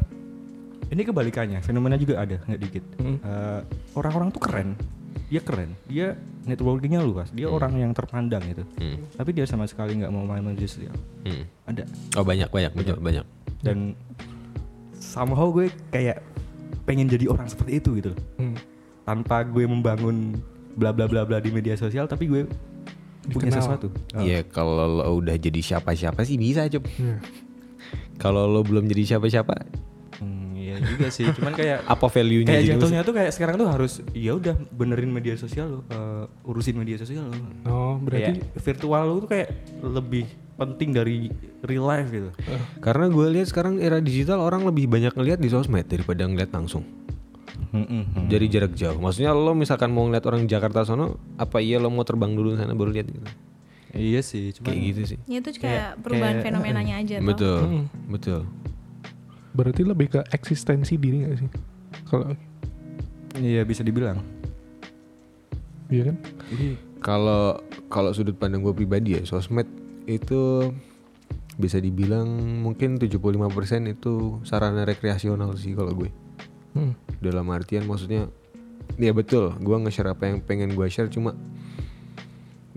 ini kebalikannya fenomena juga ada nggak dikit Mm. Eh, orang-orang tuh keren dia keren dia networkingnya luas dia orang yang terpandang gitu Hmm. tapi dia sama sekali nggak mau main media sosial Hmm. ada Oh banyak banyak betul banyak. dan somehow gue kayak pengen jadi orang seperti itu gitu Hmm. tanpa gue membangun bla bla bla bla di media sosial tapi gue punya Dikenal. sesuatu Oh. Iya kalau lo udah jadi siapa-siapa sih bisa Cup. Iya. Kalau lo belum jadi siapa-siapa, Hmm, iya juga sih cuman kayak apa value-nya? kayak jadi jatuhnya tuh kayak sekarang tuh harus ya udah benerin media sosial lo eh, urusin media sosial lo Oh, berarti kayak virtual lo tuh kayak lebih penting dari real life gitu. Karena gue lihat sekarang era digital orang lebih banyak ngelihat di sosmed daripada ngeliat langsung. Mm-mm. Dari jarak jauh. Maksudnya lo misalkan mau ngeliat orang Jakarta sono, apa iya lo mau terbang dulu sana baru lihat gitu. Iya sih, cuma Kayak gitu sih. Ya itu kayak perubahan kayak- fenomenanya aja tuh. Betul, betul. Berarti lebih ke eksistensi diri gak sih? Kalau iya bisa dibilang. iya kan? Kalau kalau sudut pandang gue pribadi ya, sosmed itu bisa dibilang mungkin 75% itu sarana rekreasional sih kalau gue. Hmm. Dalam artian maksudnya ya betul, gue nge-share apa yang pengen gue share cuma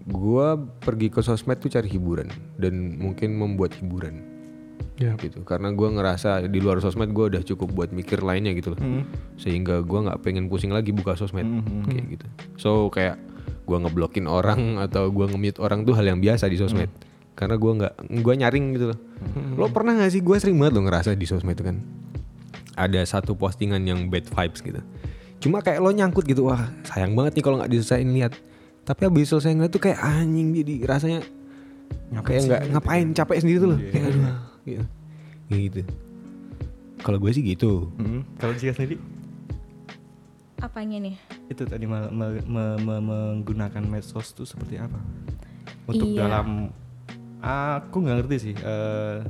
gue pergi ke sosmed tuh cari hiburan dan mungkin membuat hiburan Ya. gitu. Karena gue ngerasa di luar sosmed gue udah cukup buat mikir lainnya gitu loh. Sehingga gue nggak pengen pusing lagi buka sosmed. Kayak gitu. So kayak gue ngeblokin orang atau gue nge-mute orang tuh hal yang biasa di sosmed. Karena gue nggak gue nyaring gitu loh. Lo pernah nggak sih? Gue sering banget lo ngerasa di sosmed itu kan. Ada satu postingan yang bad vibes gitu. Cuma kayak lo nyangkut gitu wah sayang banget nih kalau nggak diselesain lihat. Tapi abis selesai ngeliat tuh kayak anjing jadi rasanya kayak nggak ngapain capek sendiri tuh loh kayak aduh gitu gitu kalau gue sih gitu Mm. Kalau Jika sendiri Apanya nih? itu tadi me- me- me- me- menggunakan medsos tuh seperti apa? Untuk Iya. dalam aku nggak ngerti sih. eh,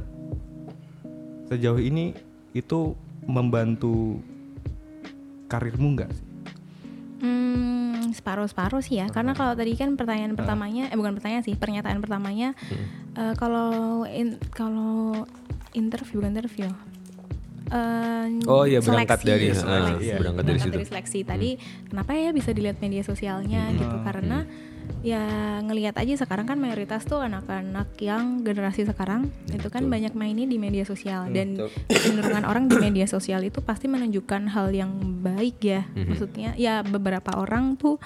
sejauh ini itu membantu karirmu nggak sih? Hmm, separuh-separuh sih ya. Karena kalau tadi kan pertanyaan Ah. pertamanya, eh bukan pertanyaan sih, pernyataan pertamanya, Hmm. Eh, kalau in- kalau interview bukan interview. Eh, Oh iya, berangkat seleksi, dari- seleksi, ah, seleksi. berangkat dari situ. Hmm. seleksi tadi. Kenapa ya bisa dilihat media sosialnya gitu? Karena ya ngelihat aja sekarang kan mayoritas tuh anak-anak yang generasi sekarang itu kan banyak mainnya di media sosial dan kecenderungan orang di media sosial itu pasti menunjukkan hal yang baik ya Mhm. maksudnya ya beberapa orang tuh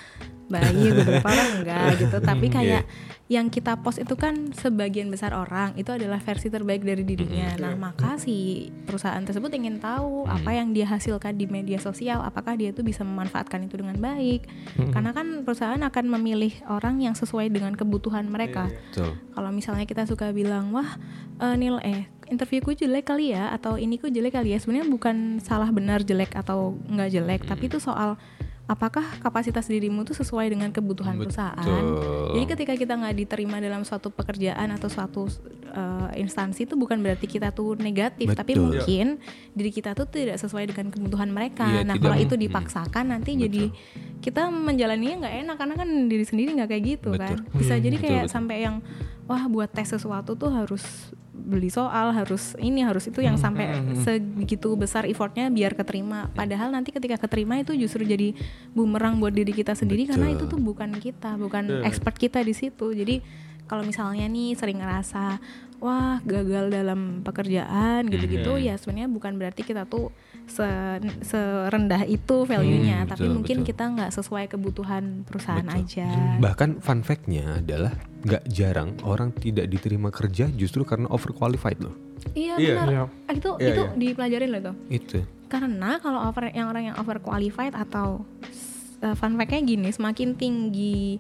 baik beberapa orang enggak gitu. Tapi kayak yang kita post itu kan sebagian besar orang itu adalah versi terbaik dari dirinya. Nah maka si perusahaan tersebut ingin tahu apa yang dia hasilkan di media sosial apakah dia tuh bisa memanfaatkan itu dengan baik. Karena kan perusahaan akan memilih orang yang sesuai dengan kebutuhan mereka. Betul. Kalau misalnya kita suka bilang wah eh, nil eh interviewku jelek kali ya atau ini ku jelek kali ya sebenarnya bukan salah benar jelek atau nggak jelek tapi itu soal apakah kapasitas dirimu tuh sesuai dengan kebutuhan perusahaan Betul. jadi ketika kita nggak diterima dalam suatu pekerjaan atau suatu eh, instansi itu bukan berarti kita tuh negatif tapi Betul. mungkin diri kita tuh tidak sesuai dengan kebutuhan mereka Iya, nah kalau itu hmm. dipaksakan nanti jadi kita menjalaninya nggak enak karena kan diri sendiri nggak kayak gitu kan Betul. bisa jadi Betul, kayak betul. sampai yang wah buat tes sesuatu tuh harus beli soal harus ini harus itu yang sampai segitu besar effortnya biar keterima. Padahal nanti ketika keterima itu justru jadi bumerang buat diri kita sendiri karena itu tuh bukan kita bukan expert kita di situ. Jadi kalau misalnya nih sering ngerasa wah gagal dalam pekerjaan gitu-gitu ya sebenarnya bukan berarti kita tuh se- serendah itu value-nya Hmm, tapi betul, mungkin betul. kita nggak sesuai kebutuhan perusahaan aja bahkan fun fact-nya adalah nggak jarang orang tidak diterima kerja justru karena overqualified loh Iya Iya. benar. Iya. Ah, Itu Iya, itu iya. dipelajarin loh tuh. itu Karena kalau over yang orang yang overqualified atau uh, fun fact-nya gini, semakin tinggi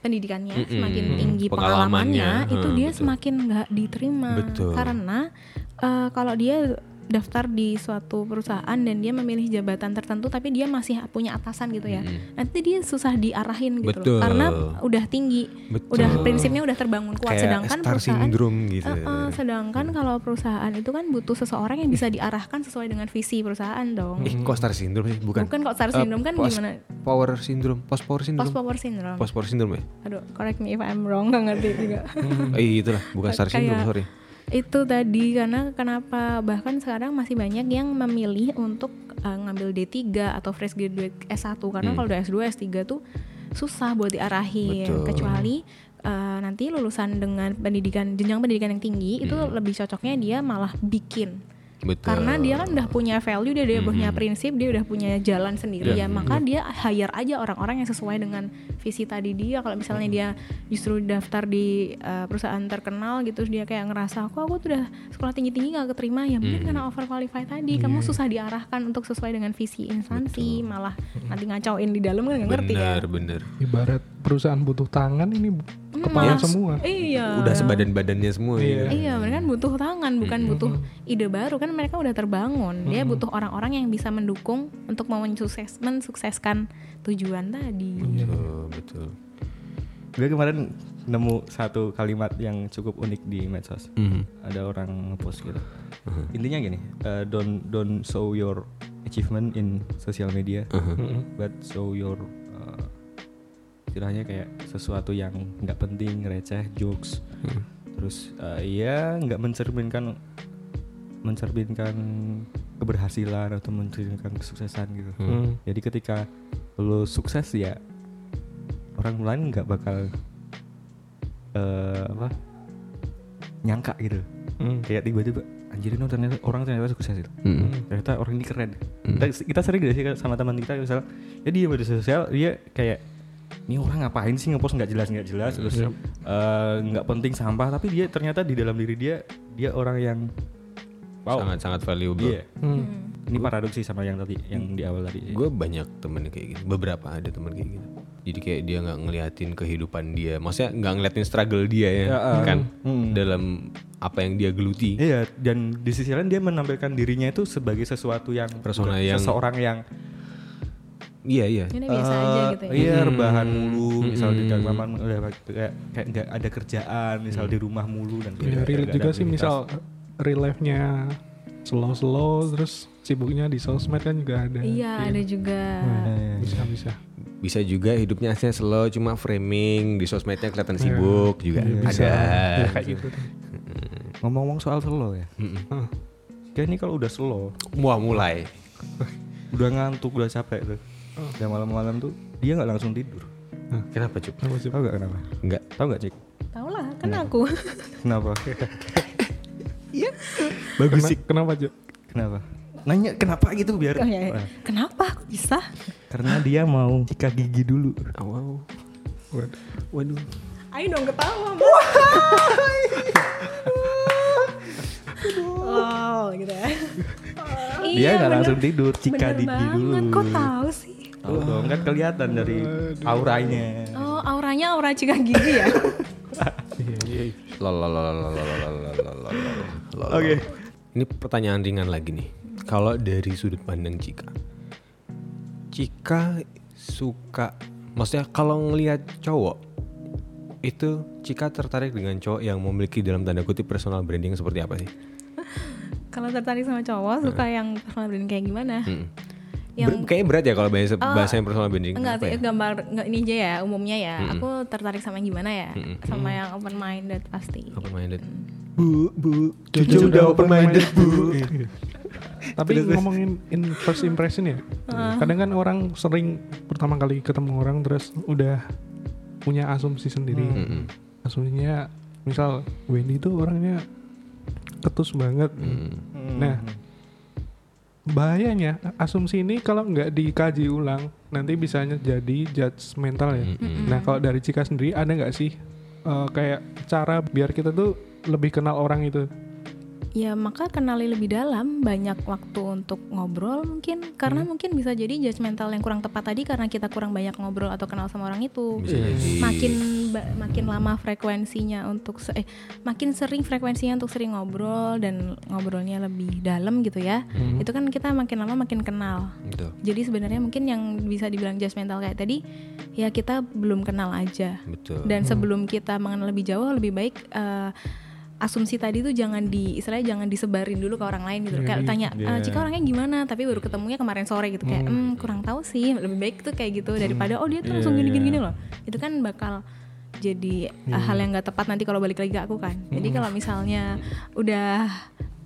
pendidikannya, Mm-mm. semakin tinggi Pengalamannya, pengalamannya, itu hmm, dia betul. semakin nggak diterima. Betul. Karena uh, kalau dia daftar di suatu perusahaan dan dia memilih jabatan tertentu tapi dia masih punya atasan gitu ya. Mm-mm. Nanti dia susah diarahin gitu Betul. loh. Karena udah tinggi. Betul. Udah prinsipnya udah terbangun kuat kayak sedangkan star perusahaan syndrome gitu Eh, eh, sedangkan kalau perusahaan itu kan butuh seseorang yang bisa diarahkan sesuai dengan visi perusahaan dong. Ih, kok star syndrome sih? Bukan. Bukan kok star Eh, syndrome kan post gimana? Power syndrome, post power syndrome. Post power syndrome. Post power syndrome ya? Aduh, correct me if I'm wrong, gak ngerti juga. Eh, itulah, bukan star syndrome, sorry. Itu tadi karena kenapa bahkan sekarang masih banyak yang memilih untuk uh, ngambil D3 atau fresh graduate S1 karena Hmm. kalau udah S2 S3 tuh susah buat diarahin Betul. kecuali uh, nanti lulusan dengan pendidikan jenjang pendidikan yang tinggi itu Hmm. lebih cocoknya dia malah bikin Betul. karena dia kan udah punya value dia udah punya Mhm. prinsip dia udah punya jalan sendiri Iya. ya maka dia hire aja orang-orang yang sesuai dengan visi tadi dia kalau misalnya dia justru daftar di uh, perusahaan terkenal gitu terus dia kayak ngerasa kok aku tuh udah sekolah tinggi-tinggi gak keterima ya mungkin Mhm. karena overqualified tadi kamu susah diarahkan untuk sesuai dengan visi instansi malah nanti ngacauin di dalam kan nggak ngerti bener, kan bener. Ibarat perusahaan butuh tangan ini kepala Malah- semua. Iya. Udah sebadan-badannya semua ya. Iya, mereka kan butuh tangan, bukan butuh ide baru kan mereka udah terbangun. Dia butuh orang-orang yang bisa mendukung untuk mau mensukses, mensukseskan tujuan tadi. Betul, betul. Gue kemarin nemu satu kalimat yang cukup unik di medsos. Mhm. Ada orang ngepost gitu. Intinya gini, eh, don't don't show your achievement in social media, but show your istilahnya kayak sesuatu yang nggak penting, receh, jokes. Terus eh, ya nggak mencerminkan mencerminkan keberhasilan atau mencerminkan kesuksesan gitu. Hmm. Jadi ketika lo sukses ya orang lain nggak bakal eh apa nyangka gitu. Hmm. Kayak tiba-tiba anjir ini ternyata orang ternyata sukses itu. Mhm. Ternyata orang ini keren. Kita, kita sering gak sih sama teman kita misalnya ya dia media sosial dia kayak ini orang ngapain sih ngepost nggak jelas nggak jelas terus Yep. eh, nggak penting sampah tapi dia ternyata di dalam diri dia dia orang yang wow Sangat-sangat valuable. iya Hmm. ini paradoksi sama yang tadi yang di awal tadi Gue banyak temen kayak gitu. Beberapa ada temen kayak gitu. Jadi kayak dia nggak ngeliatin kehidupan dia. Maksudnya nggak ngeliatin struggle dia ya, Ya, ah. kan? Hmm. Dalam apa yang dia geluti. Iya, dan di sisi lain dia menampilkan dirinya itu sebagai sesuatu yang Persona yang- seseorang yang Iya iya. Ini biasa eh, aja gitu ya. Iya, Hmm. rebahan mulu, misal di Hmm. kamar udah kayak kayak nggak ada kerjaan, misal di rumah mulu dan Ya, relate nggak juga sih misal real life-nya slow-slow terus sibuknya di sosmed kan juga ada. Iya, ada juga. Nah, Bisa bisa. Bisa juga hidupnya aslinya slow, cuma framing di sosmednya kelihatan sibuk juga Iya, bisa. ada. Ya, kayak gitu. Ngomong-ngomong soal slow ya, Mm-mm. Ah, kayak ini kalau udah slow, Wah mulai. udah ngantuk, udah capek tuh, Oh. dan malam-malam tuh dia nggak langsung tidur. Kenapa cup? apa sih? Tahu nggak kenapa? Enggak. Tahu nggak cik? Tahu lah, kan aku. Kenapa? Bagus Kena- sih. Kenapa Jo? kenapa? Nanya kenapa gitu biar? Oh, ya, ya. Kenapa kok bisa? Karena dia mau sikat gigi dulu. Wow. Waduh. Waduh. Ayo dong ketawa. oh, gitu ya. dia nggak bener- langsung tidur, sikat bener gigi dulu. Kok tahu sih? Tahu dong kan kelihatan dari auranya. Oh, auranya aura cika gigi ya? Iya, iya. iya. Oke. Ini pertanyaan ringan lagi nih. Kalau dari sudut pandang Cika, Cika suka, maksudnya kalau ngelihat cowok itu Cika tertarik dengan cowok yang memiliki dalam tanda kutip personal branding seperti apa sih? Kalau tertarik sama cowok, suka yang personal branding kayak gimana? Hmm. Yang Ber- kayaknya berat ya kalau bahasa bahasa yang personal branding. enggak sih ya? gambar enggak ini aja ya umumnya ya. Aku tertarik sama yang gimana ya? Sama yang open minded pasti. Open minded. Bu, bu, Cucu udah open minded bu. Tapi ngomongin in first impression ya, kadang kan orang sering pertama kali ketemu orang terus udah punya asumsi sendiri. Mm-mm. Asumsinya misal Wendy itu orangnya ketus banget. Mm. Nah, bahayanya asumsi ini kalau nggak dikaji ulang nanti bisanya jadi judgmental ya. Mm-mm. Nah, kalau dari Cika sendiri ada nggak sih eh, kayak cara biar kita tuh lebih kenal orang itu? Ya maka kenali lebih dalam banyak waktu untuk ngobrol mungkin karena mungkin bisa jadi judgmental yang kurang tepat tadi karena kita kurang banyak ngobrol atau kenal sama orang itu. Bisa jadi. Makin ba- makin lama frekuensinya untuk se- eh makin sering frekuensinya untuk sering ngobrol dan ngobrolnya lebih dalam gitu ya. Itu kan kita makin lama makin kenal. Gitu. Jadi sebenarnya mungkin yang bisa dibilang judgmental kayak tadi ya kita belum kenal aja. Betul. Dan sebelum kita mengenal lebih jauh lebih baik eh, asumsi tadi tuh jangan di istilahnya jangan disebarin dulu ke orang lain gitu. Kayak tanya "Eh, Cika orangnya gimana, tapi baru ketemunya kemarin sore gitu kayak "Hmm, kurang tahu sih. Lebih baik tuh kayak gitu daripada oh dia tuh langsung gini-gini gini loh. Itu kan bakal jadi eh, hal yang nggak tepat nanti kalau balik lagi ke aku kan. Jadi kalau misalnya udah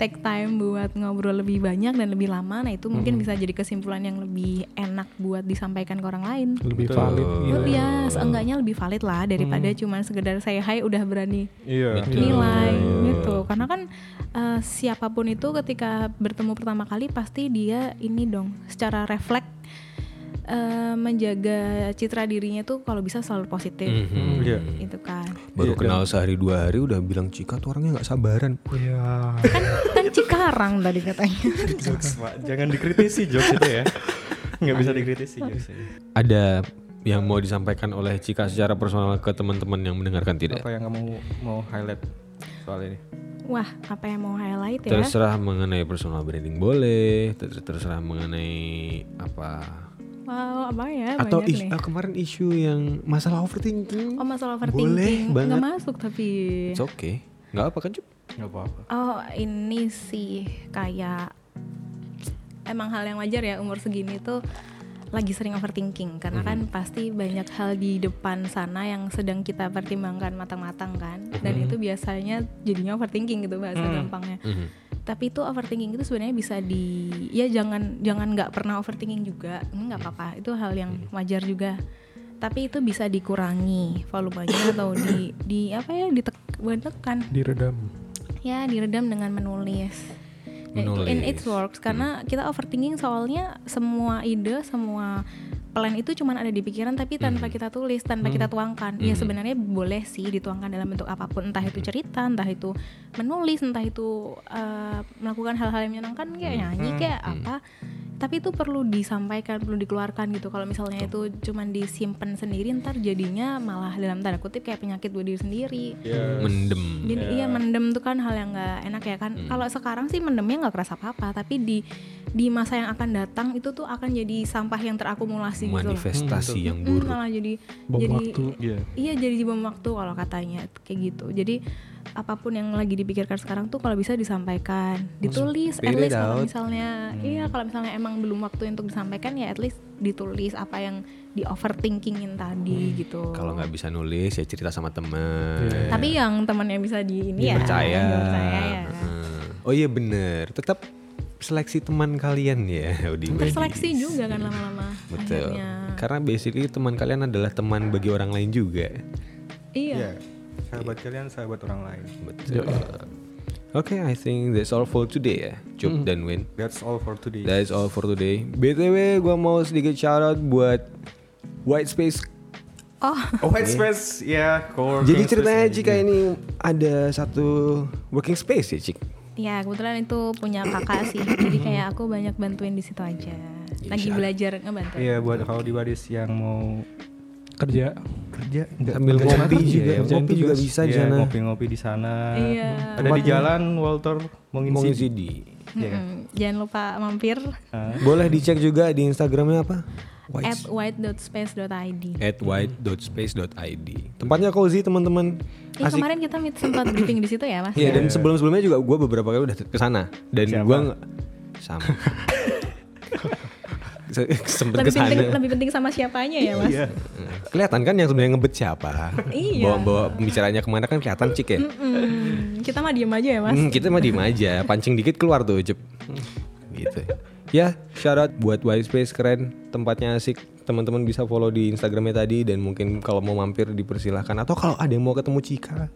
take time buat ngobrol lebih banyak dan lebih lama, nah itu mungkin bisa jadi kesimpulan yang lebih enak buat disampaikan ke orang lain. Lebih Betul. valid gitu. Oh, ya, seenggaknya lebih valid lah daripada cuman sekedar saya hai udah berani Iya. Nilai gitu. Karena kan eh, siapa pun itu ketika bertemu pertama kali pasti dia ini dong secara refleks eh, menjaga citra dirinya tuh kalau bisa selalu positif. Mhm. Iya. Itu kan. Baru Iya, kenal sehari dua hari udah bilang Cika tuh orangnya nggak sabaran. Iya. Kan kan Cikarang tadi katanya. Jokes, Pak. Jangan dikritisi jokes itu ya. Nggak bisa dikritisi jokes. Ada yang mau disampaikan oleh Cika secara personal ke teman-teman yang mendengarkan tidak? Apa yang kamu mau highlight soal ini? Wah, apa yang mau highlight ya? Terserah mengenai personal branding boleh, ter- terserah mengenai apa Wow, apa ya? atau banyak is- nih. ah, kemarin isu yang masalah overthinking. Oh masalah Boleh overthinking banget. nggak masuk tapi It's okay. Nggak apa kan, Cup? Gak apa-apa. oh ini sih kayak emang hal yang wajar ya umur segini tuh lagi sering overthinking karena kan Mm-hmm. pasti banyak hal di depan sana yang sedang kita pertimbangkan matang-matang kan dan Mm-hmm. itu biasanya jadinya overthinking gitu bahasa gampangnya Mhm. Tapi itu overthinking itu sebenarnya bisa di ya jangan jangan nggak pernah overthinking juga. Ini nggak apa-apa itu hal yang wajar juga. Tapi itu bisa dikurangi volumenya atau di di apa ya ditekan Diredam. ya diredam dengan menulis. Ya, itu in Menulis. it works karena kita overthinking soalnya semua ide semua plan itu cuman ada di pikiran tapi tanpa kita tulis tanpa kita tuangkan. Ya sebenarnya boleh sih dituangkan dalam bentuk apa pun entah itu cerita entah itu menulis entah itu eh, melakukan hal-hal yang menyenangkan kayak nyanyi kayak apa tapi itu perlu disampaikan perlu dikeluarkan gitu kalau misalnya itu cuman disimpan sendiri ntar jadinya malah dalam tanda kutip kayak penyakit buat diri sendiri Mendem. jadi iya mendem tuh kan hal yang nggak enak ya kan. Kalau sekarang sih mendemnya nggak kerasa apa-apa, tapi di di masa yang akan datang itu tuh akan jadi sampah yang terakumulasi gitu loh. Manifestasi yang Hmm, buruk. malah jadi Bom jadi waktu. Iya. iya jadi bom waktu kalau katanya kayak gitu. Jadi apa pun yang lagi dipikirkan sekarang tuh kalau bisa disampaikan, ditulis at least kalau misalnya iya kalau misalnya emang belum waktu untuk disampaikan ya at least ditulis apa yang di overthinkingin tadi gitu. Kalau nggak bisa nulis ya cerita sama temen. tapi yang temannya bisa di ini ya, Percaya. dipercaya ya. Heeh. Oh iya bener. Tetap seleksi teman kalian ya. Udi terseleksi juga kan lama-lama Betul. akhirnya Karena basically teman kalian adalah teman bagi orang lain juga. iya Iya. Sahabat kalian sahabat orang lain. Betul. Oke, I think that's all for today ya. Cup dan Win. That's all for today. That's all for today. BTW gua mau sedikit shout out buat White Space. oh Oh, White Space, ya, core. Jadi ceritanya ya. jika ini ada satu working space ya, Cik. ya kebetulan itu punya kakak sih jadi kayak aku banyak bantuin di situ aja lagi Insya- belajar ngebantu Iya, buat kalau di Badis yang mau Kerja. Kerja enggak Sambil ngopi juga, ya, ngopi juga tugas. bisa di Iya, sana. ngopi-ngopi di sana. Iya. Ada di jalan Walter mau ngisi. di. Iya kan? Jangan lupa mampir. Boleh dicek juga di Instagramnya apa? at White white.space.id at white.space.id. Tempatnya cozy teman-teman. ya Asik. kemarin kita meet sempat briefing di situ ya mas Iya dan sebelum-sebelumnya juga gue beberapa kali udah ke sana dan gue nggak sama. Se- Sempet lebih penting lebih penting sama siapanya ya mas Iya. Kelihatan kan yang sebenarnya ngebet siapa? Iya. Bawa-bawa pembicaranya ke mana kan kelihatan cik ya. Mm, kita mah diem aja ya mas Hmm, kita mah diem aja, pancing dikit keluar tuh, cep. Gitu. Ya, shout out buat White Space keren, tempatnya asik. Teman-teman bisa follow di Instagramnya tadi dan mungkin kalau mau mampir dipersilahkan atau kalau ada yang mau ketemu Cika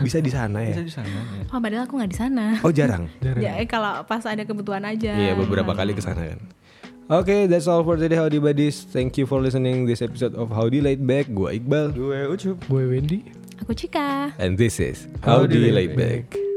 bisa di sana Bisa ya. di sana. ya. oh padahal aku nggak di sana Oh jarang. ya eh, kalau pas ada kebutuhan aja Iya beberapa kali ke sana kan. Oke, that's all for today Howdy Buddies. Thank you for listening this episode of Howdy Laid Back. Gua Iqbal Gue ucup. Gue Wendy. aku Cika and this is Howdy Howdy Laid Laid Back.